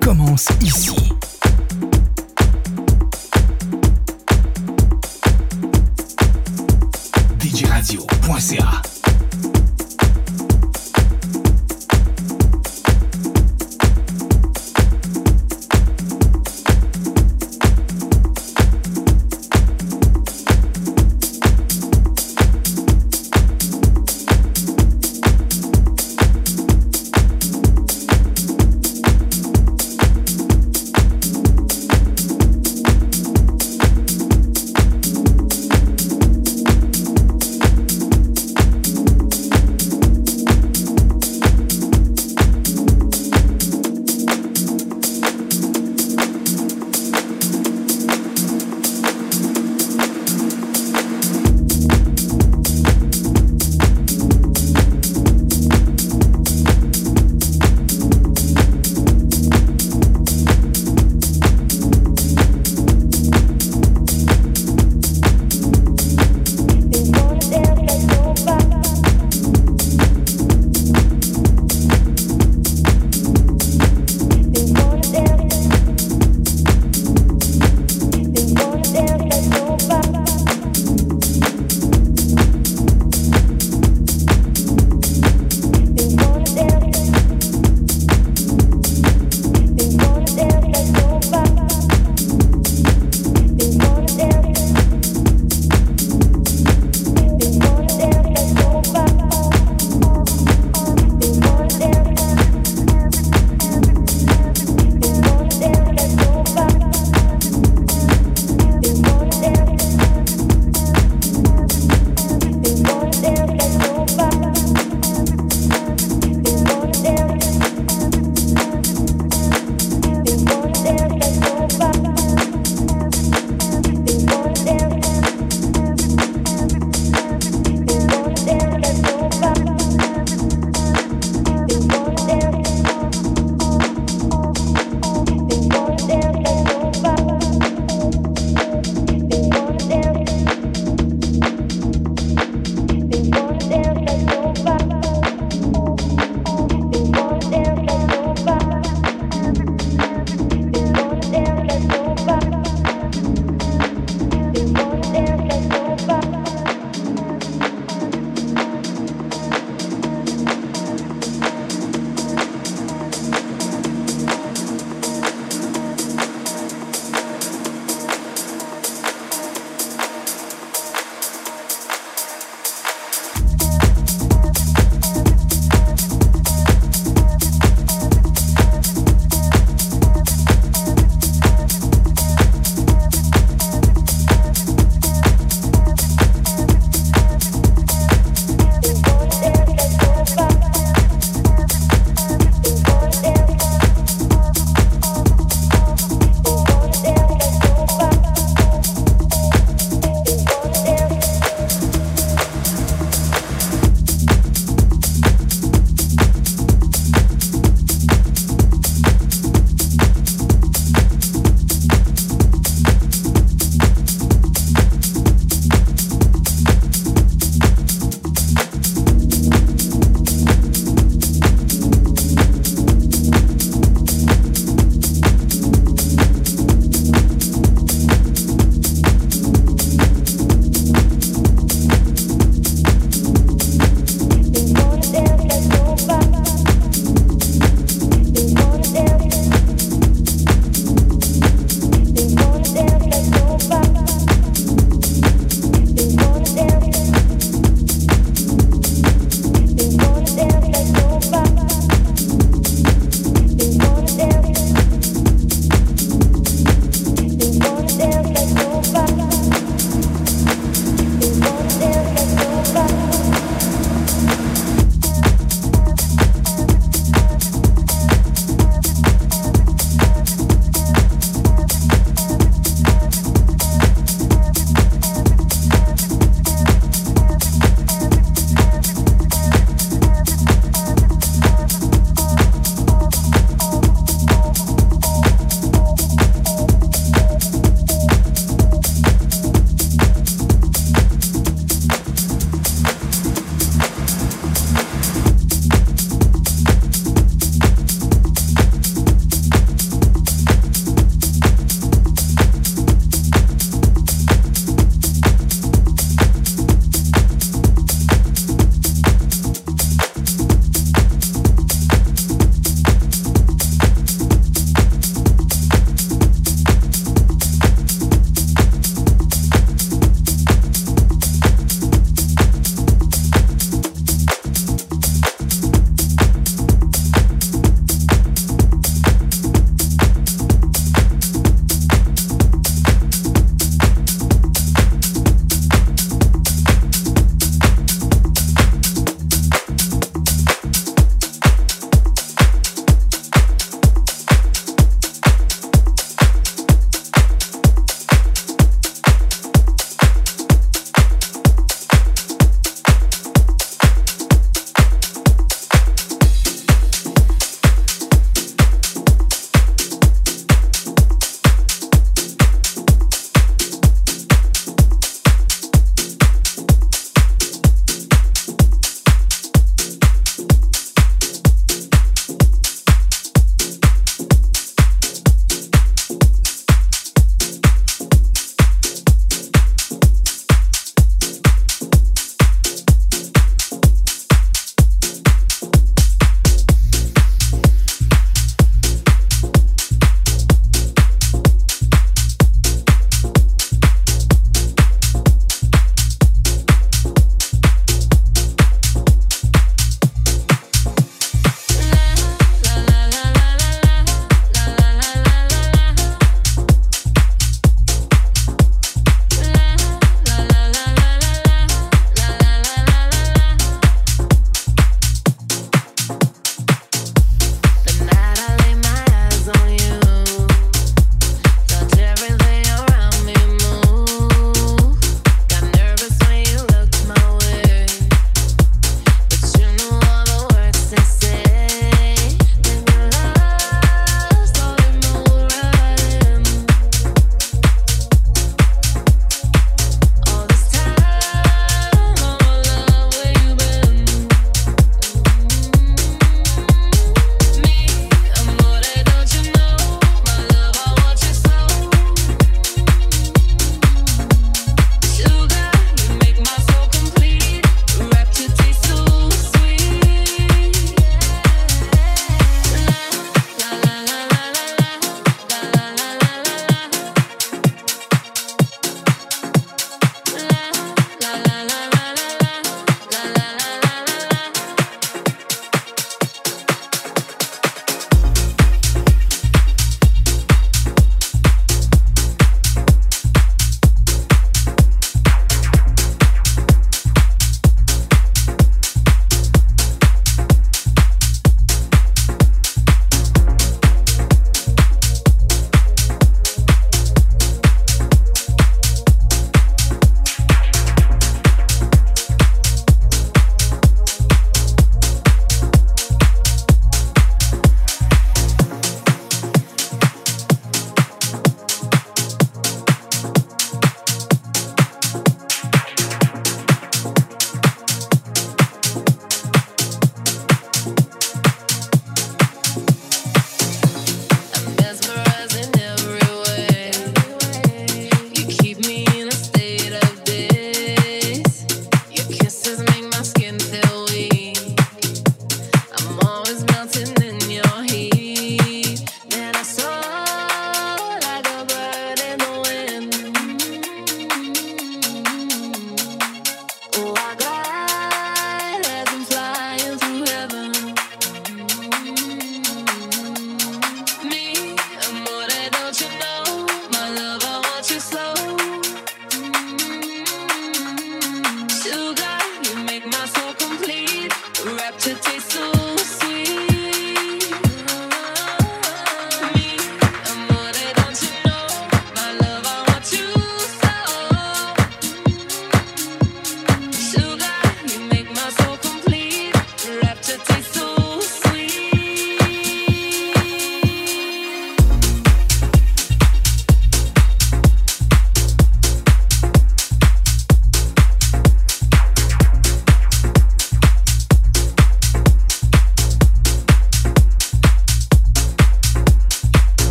commence ici.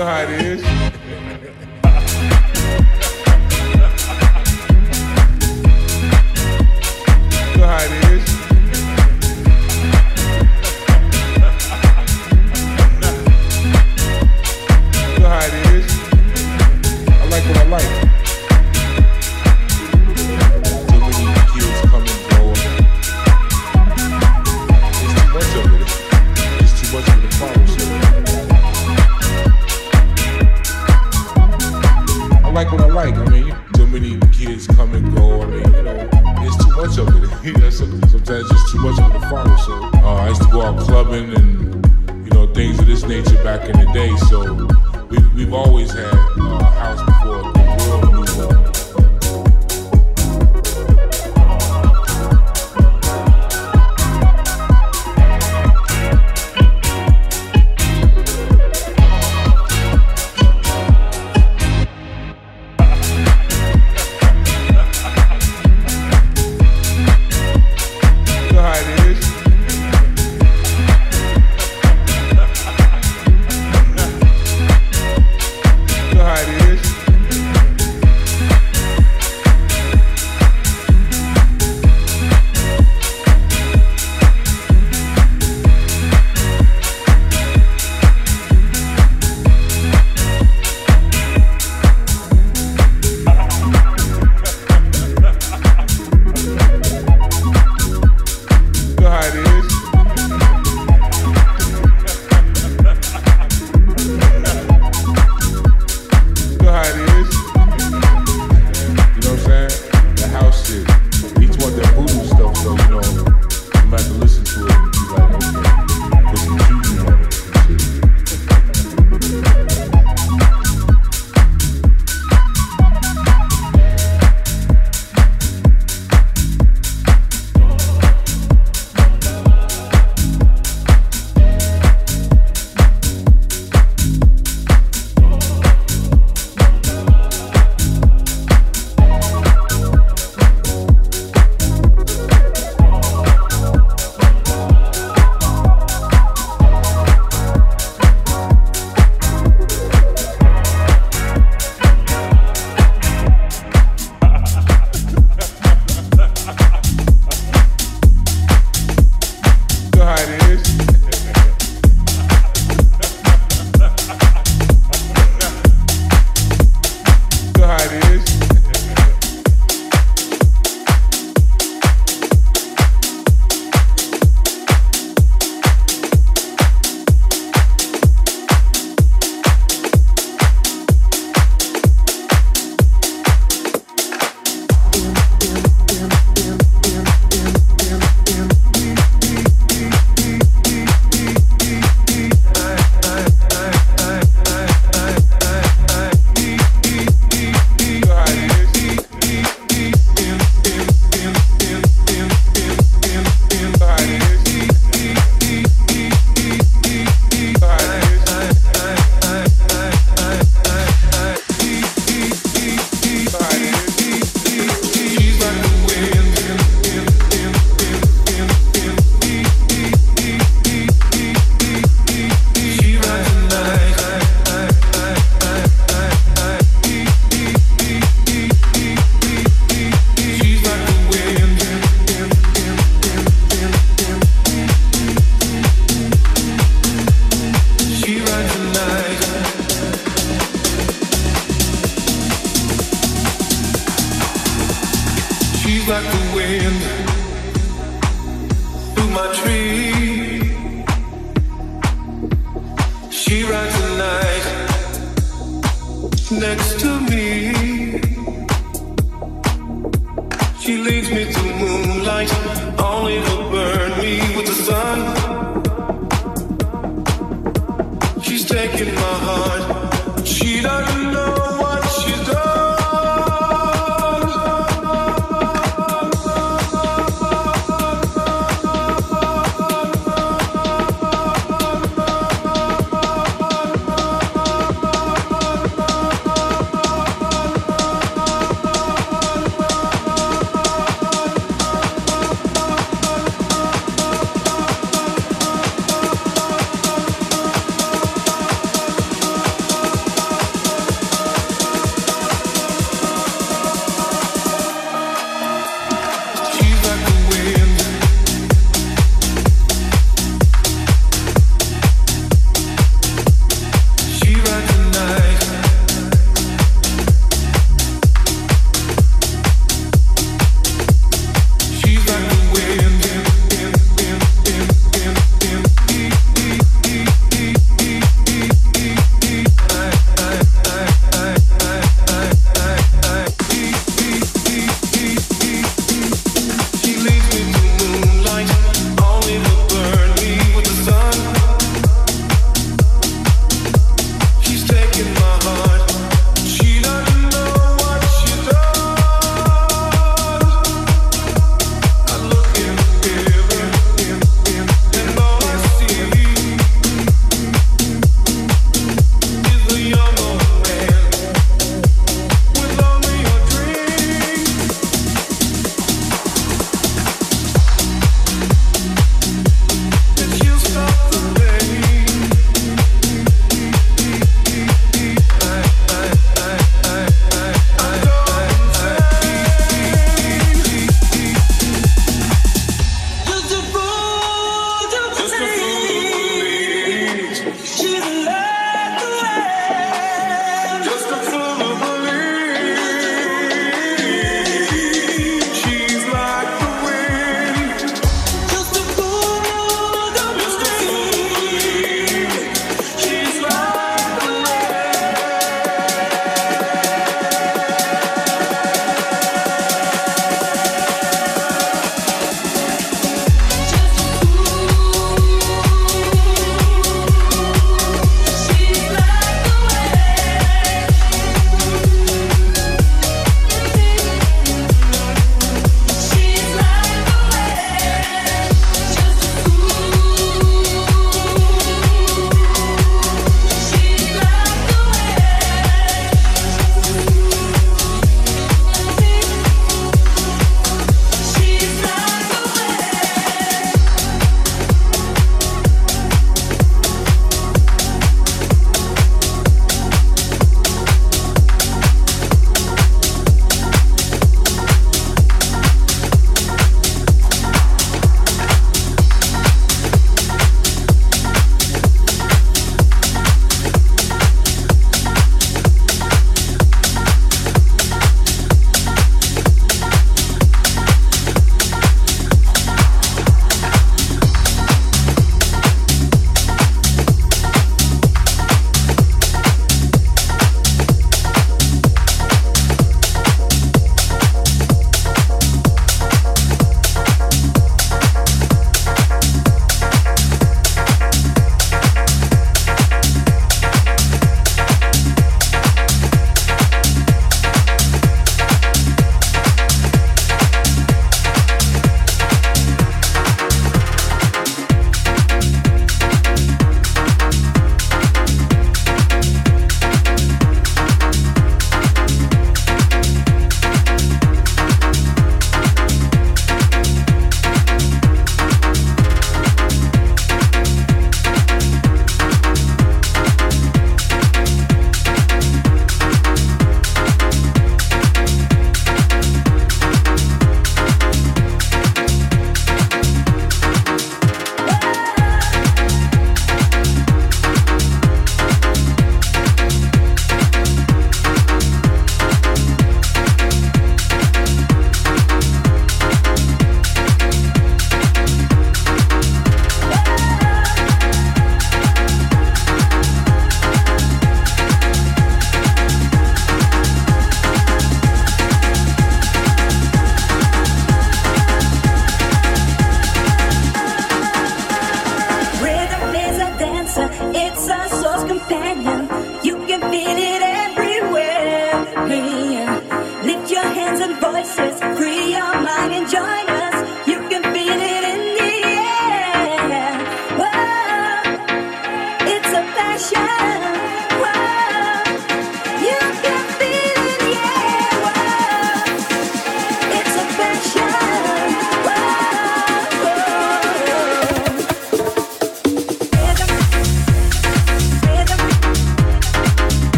Know how it is.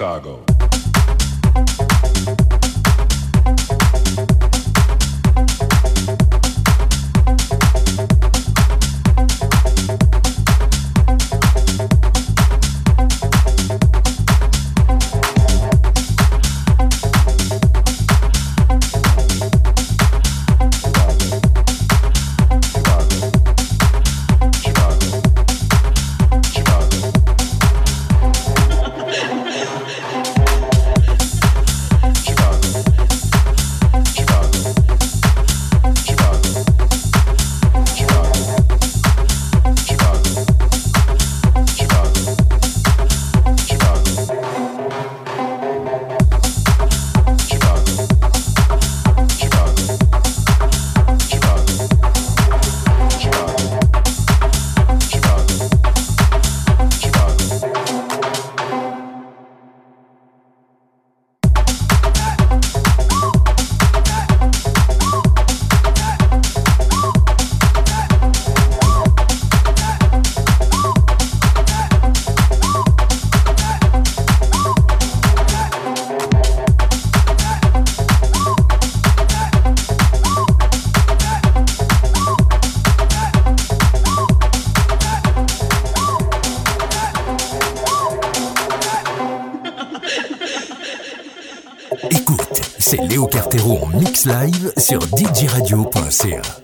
Chicago. Live sur djradio.ca.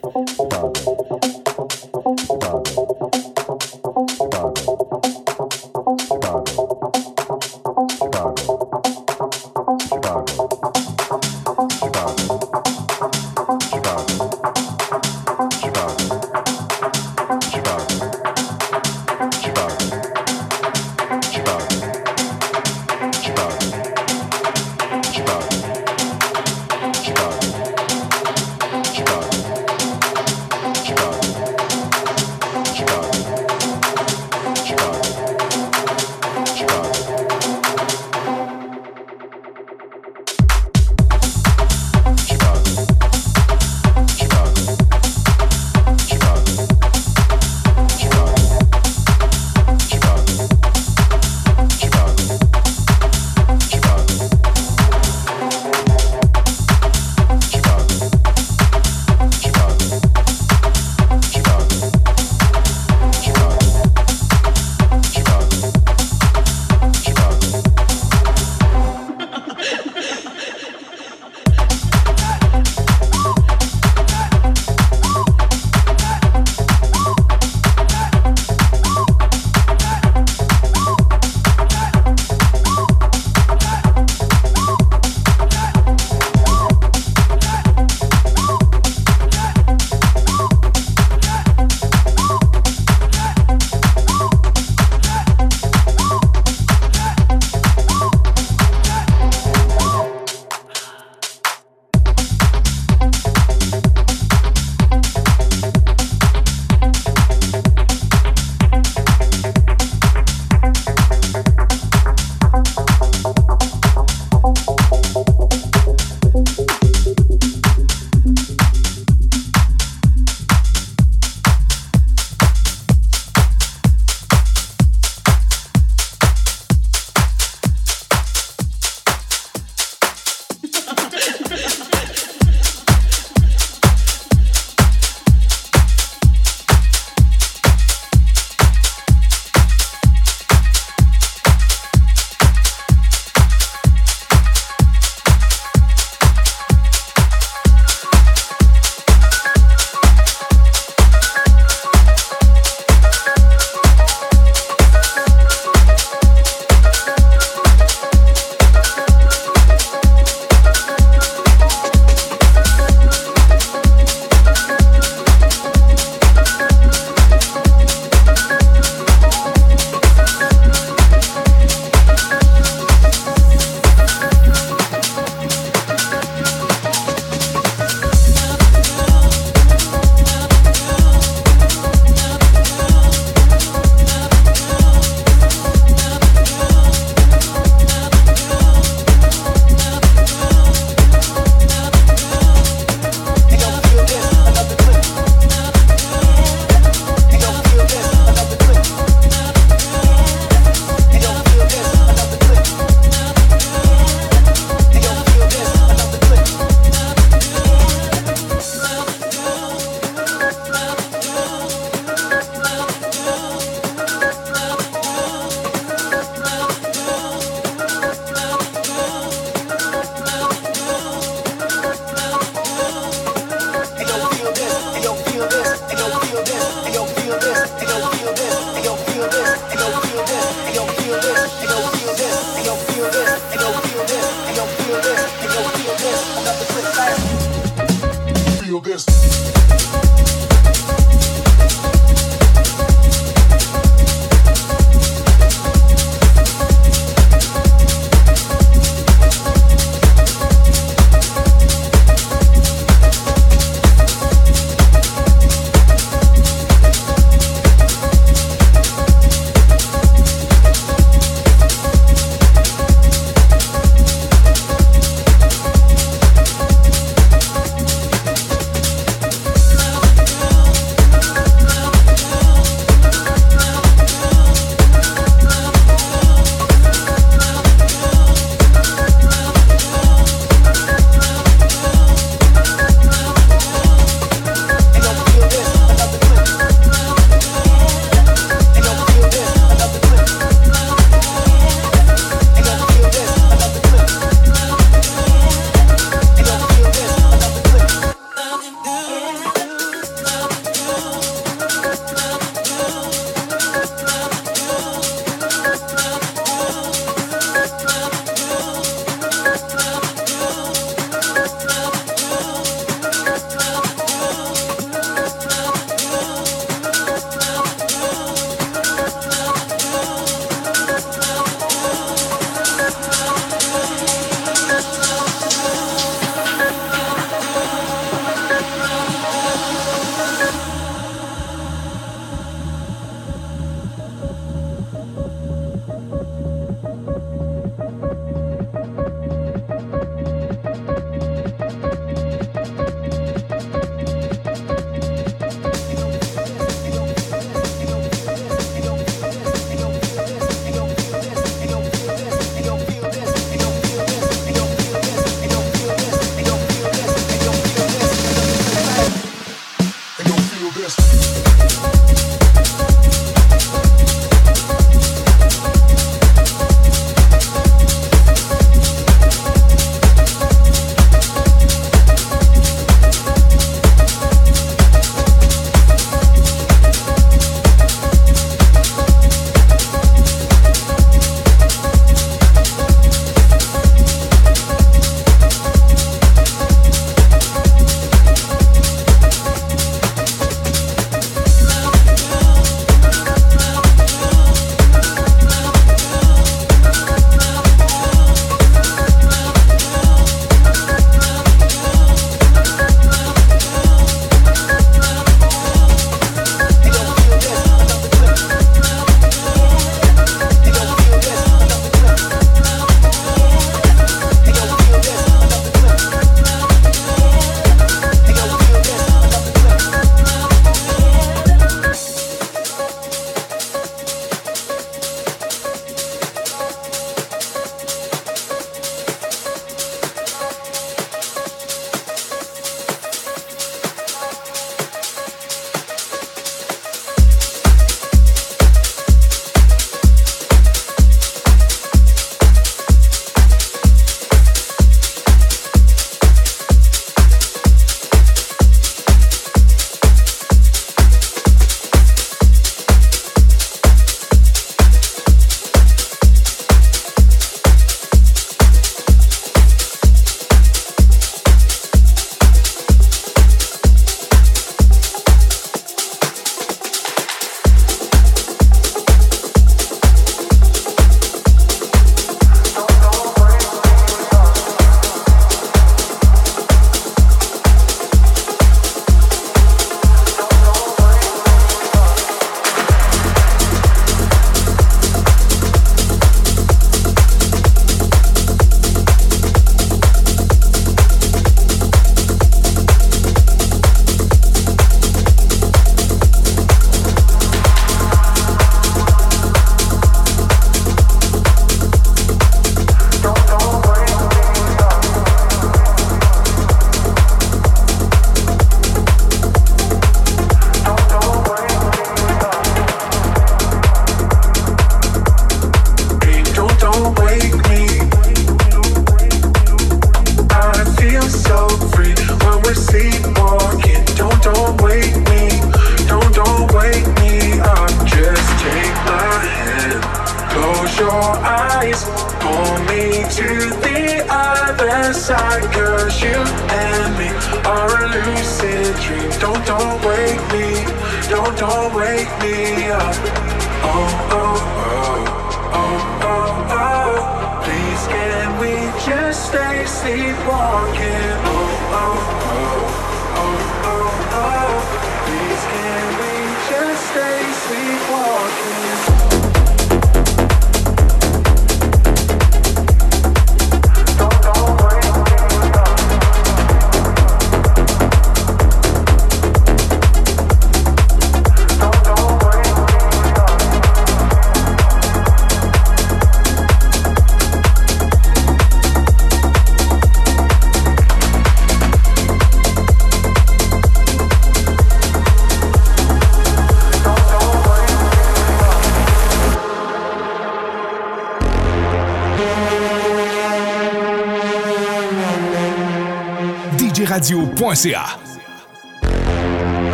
radio.ca.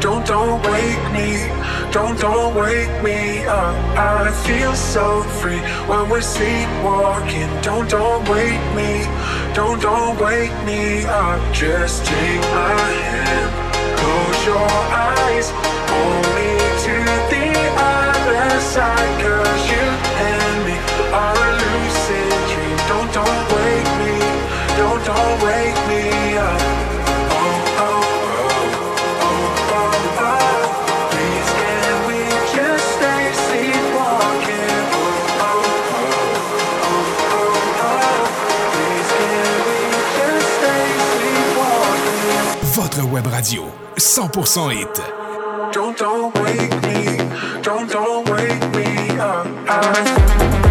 Don't, don't wake me, don't, don't wake me up. I feel so free when we're sleepwalking. Don't, don't wake me, don't, don't wake me up. Just take my hand, close your eyes, hold Votre web radio 100% hit. don't wake me, don't, don't wake me up.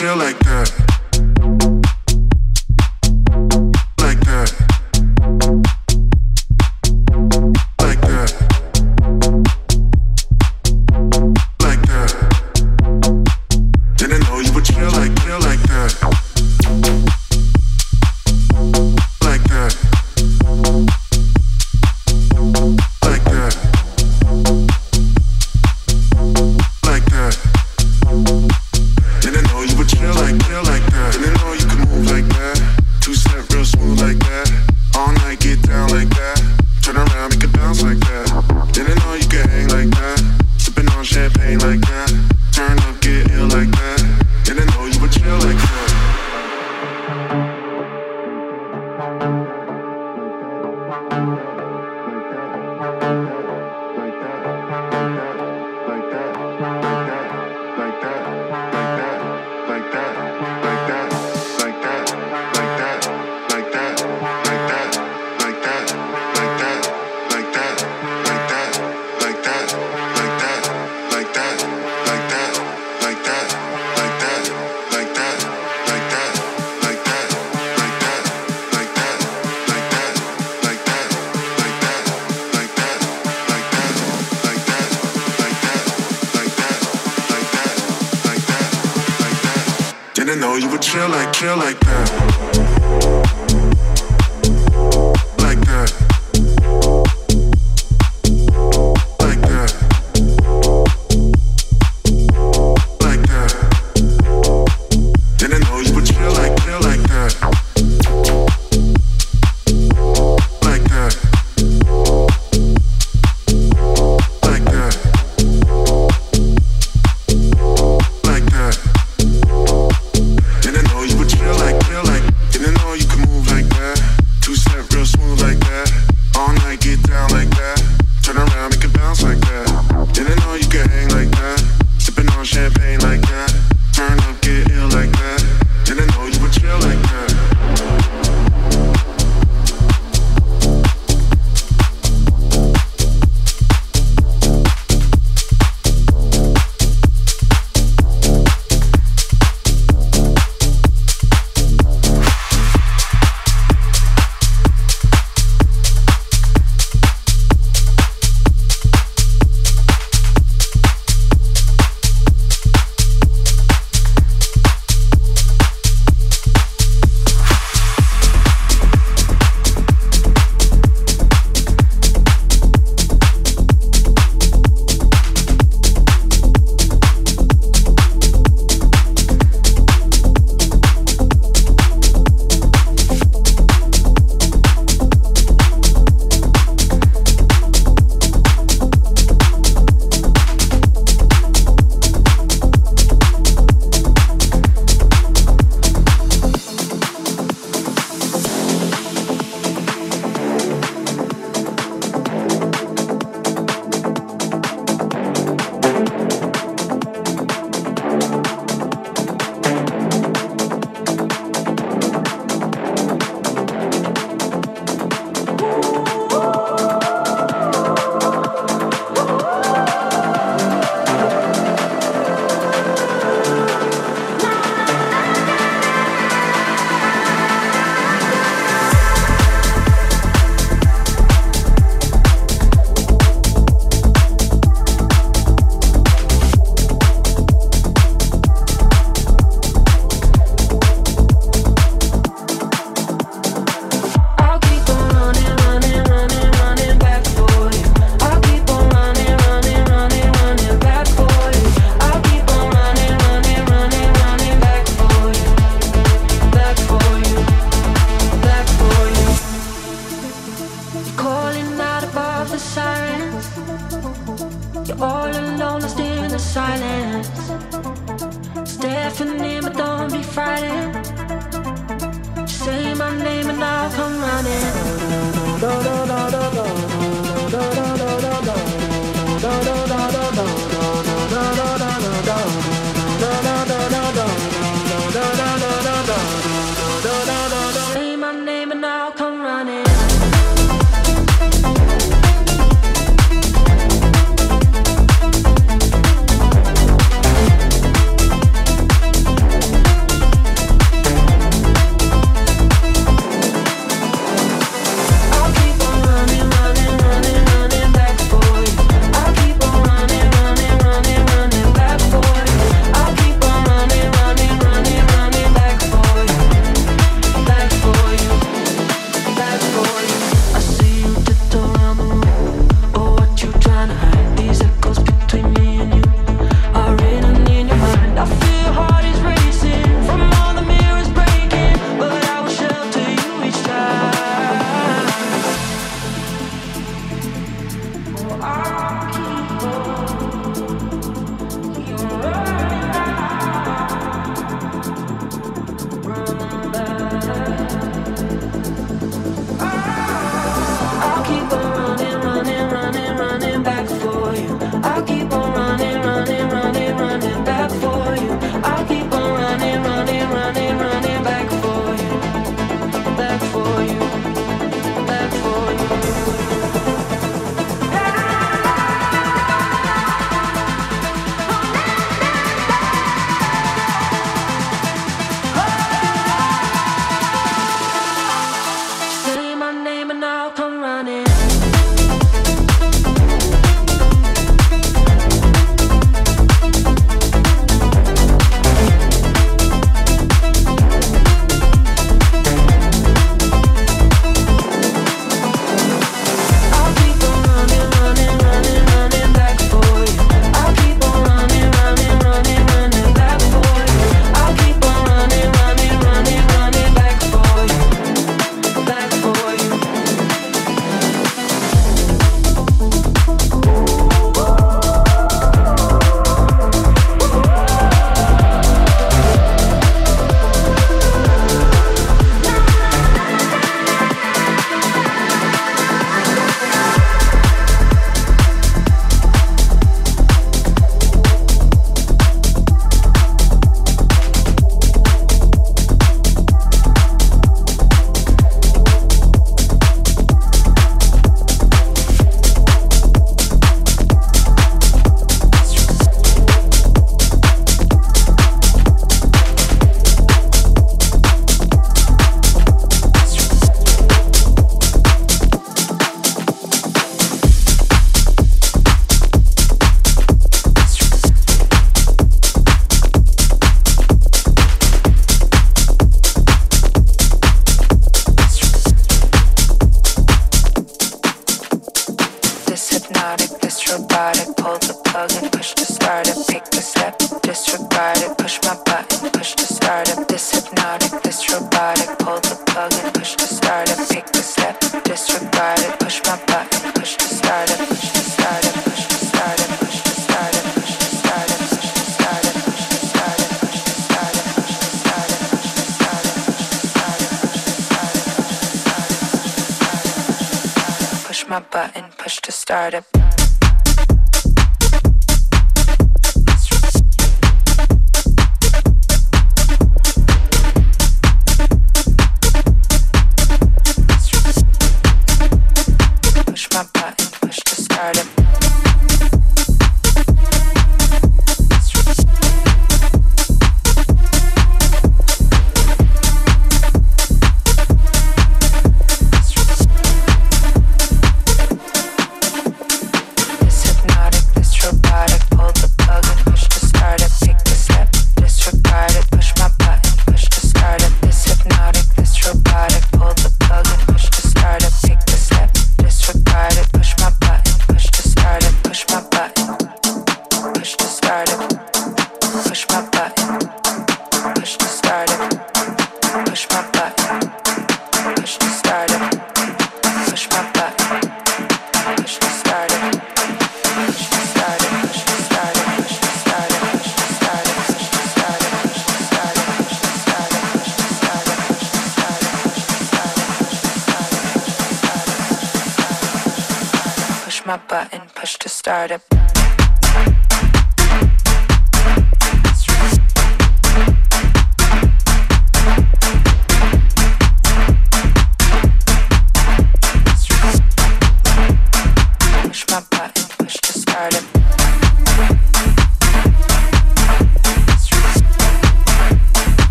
Chill like,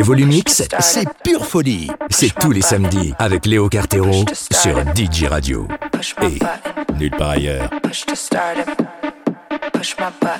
Les Volumix, c'est pure folie. C'est tous les samedis avec Léo Cartero sur DJ Radio. Et nulle part ailleurs. Push to start it. Push my button.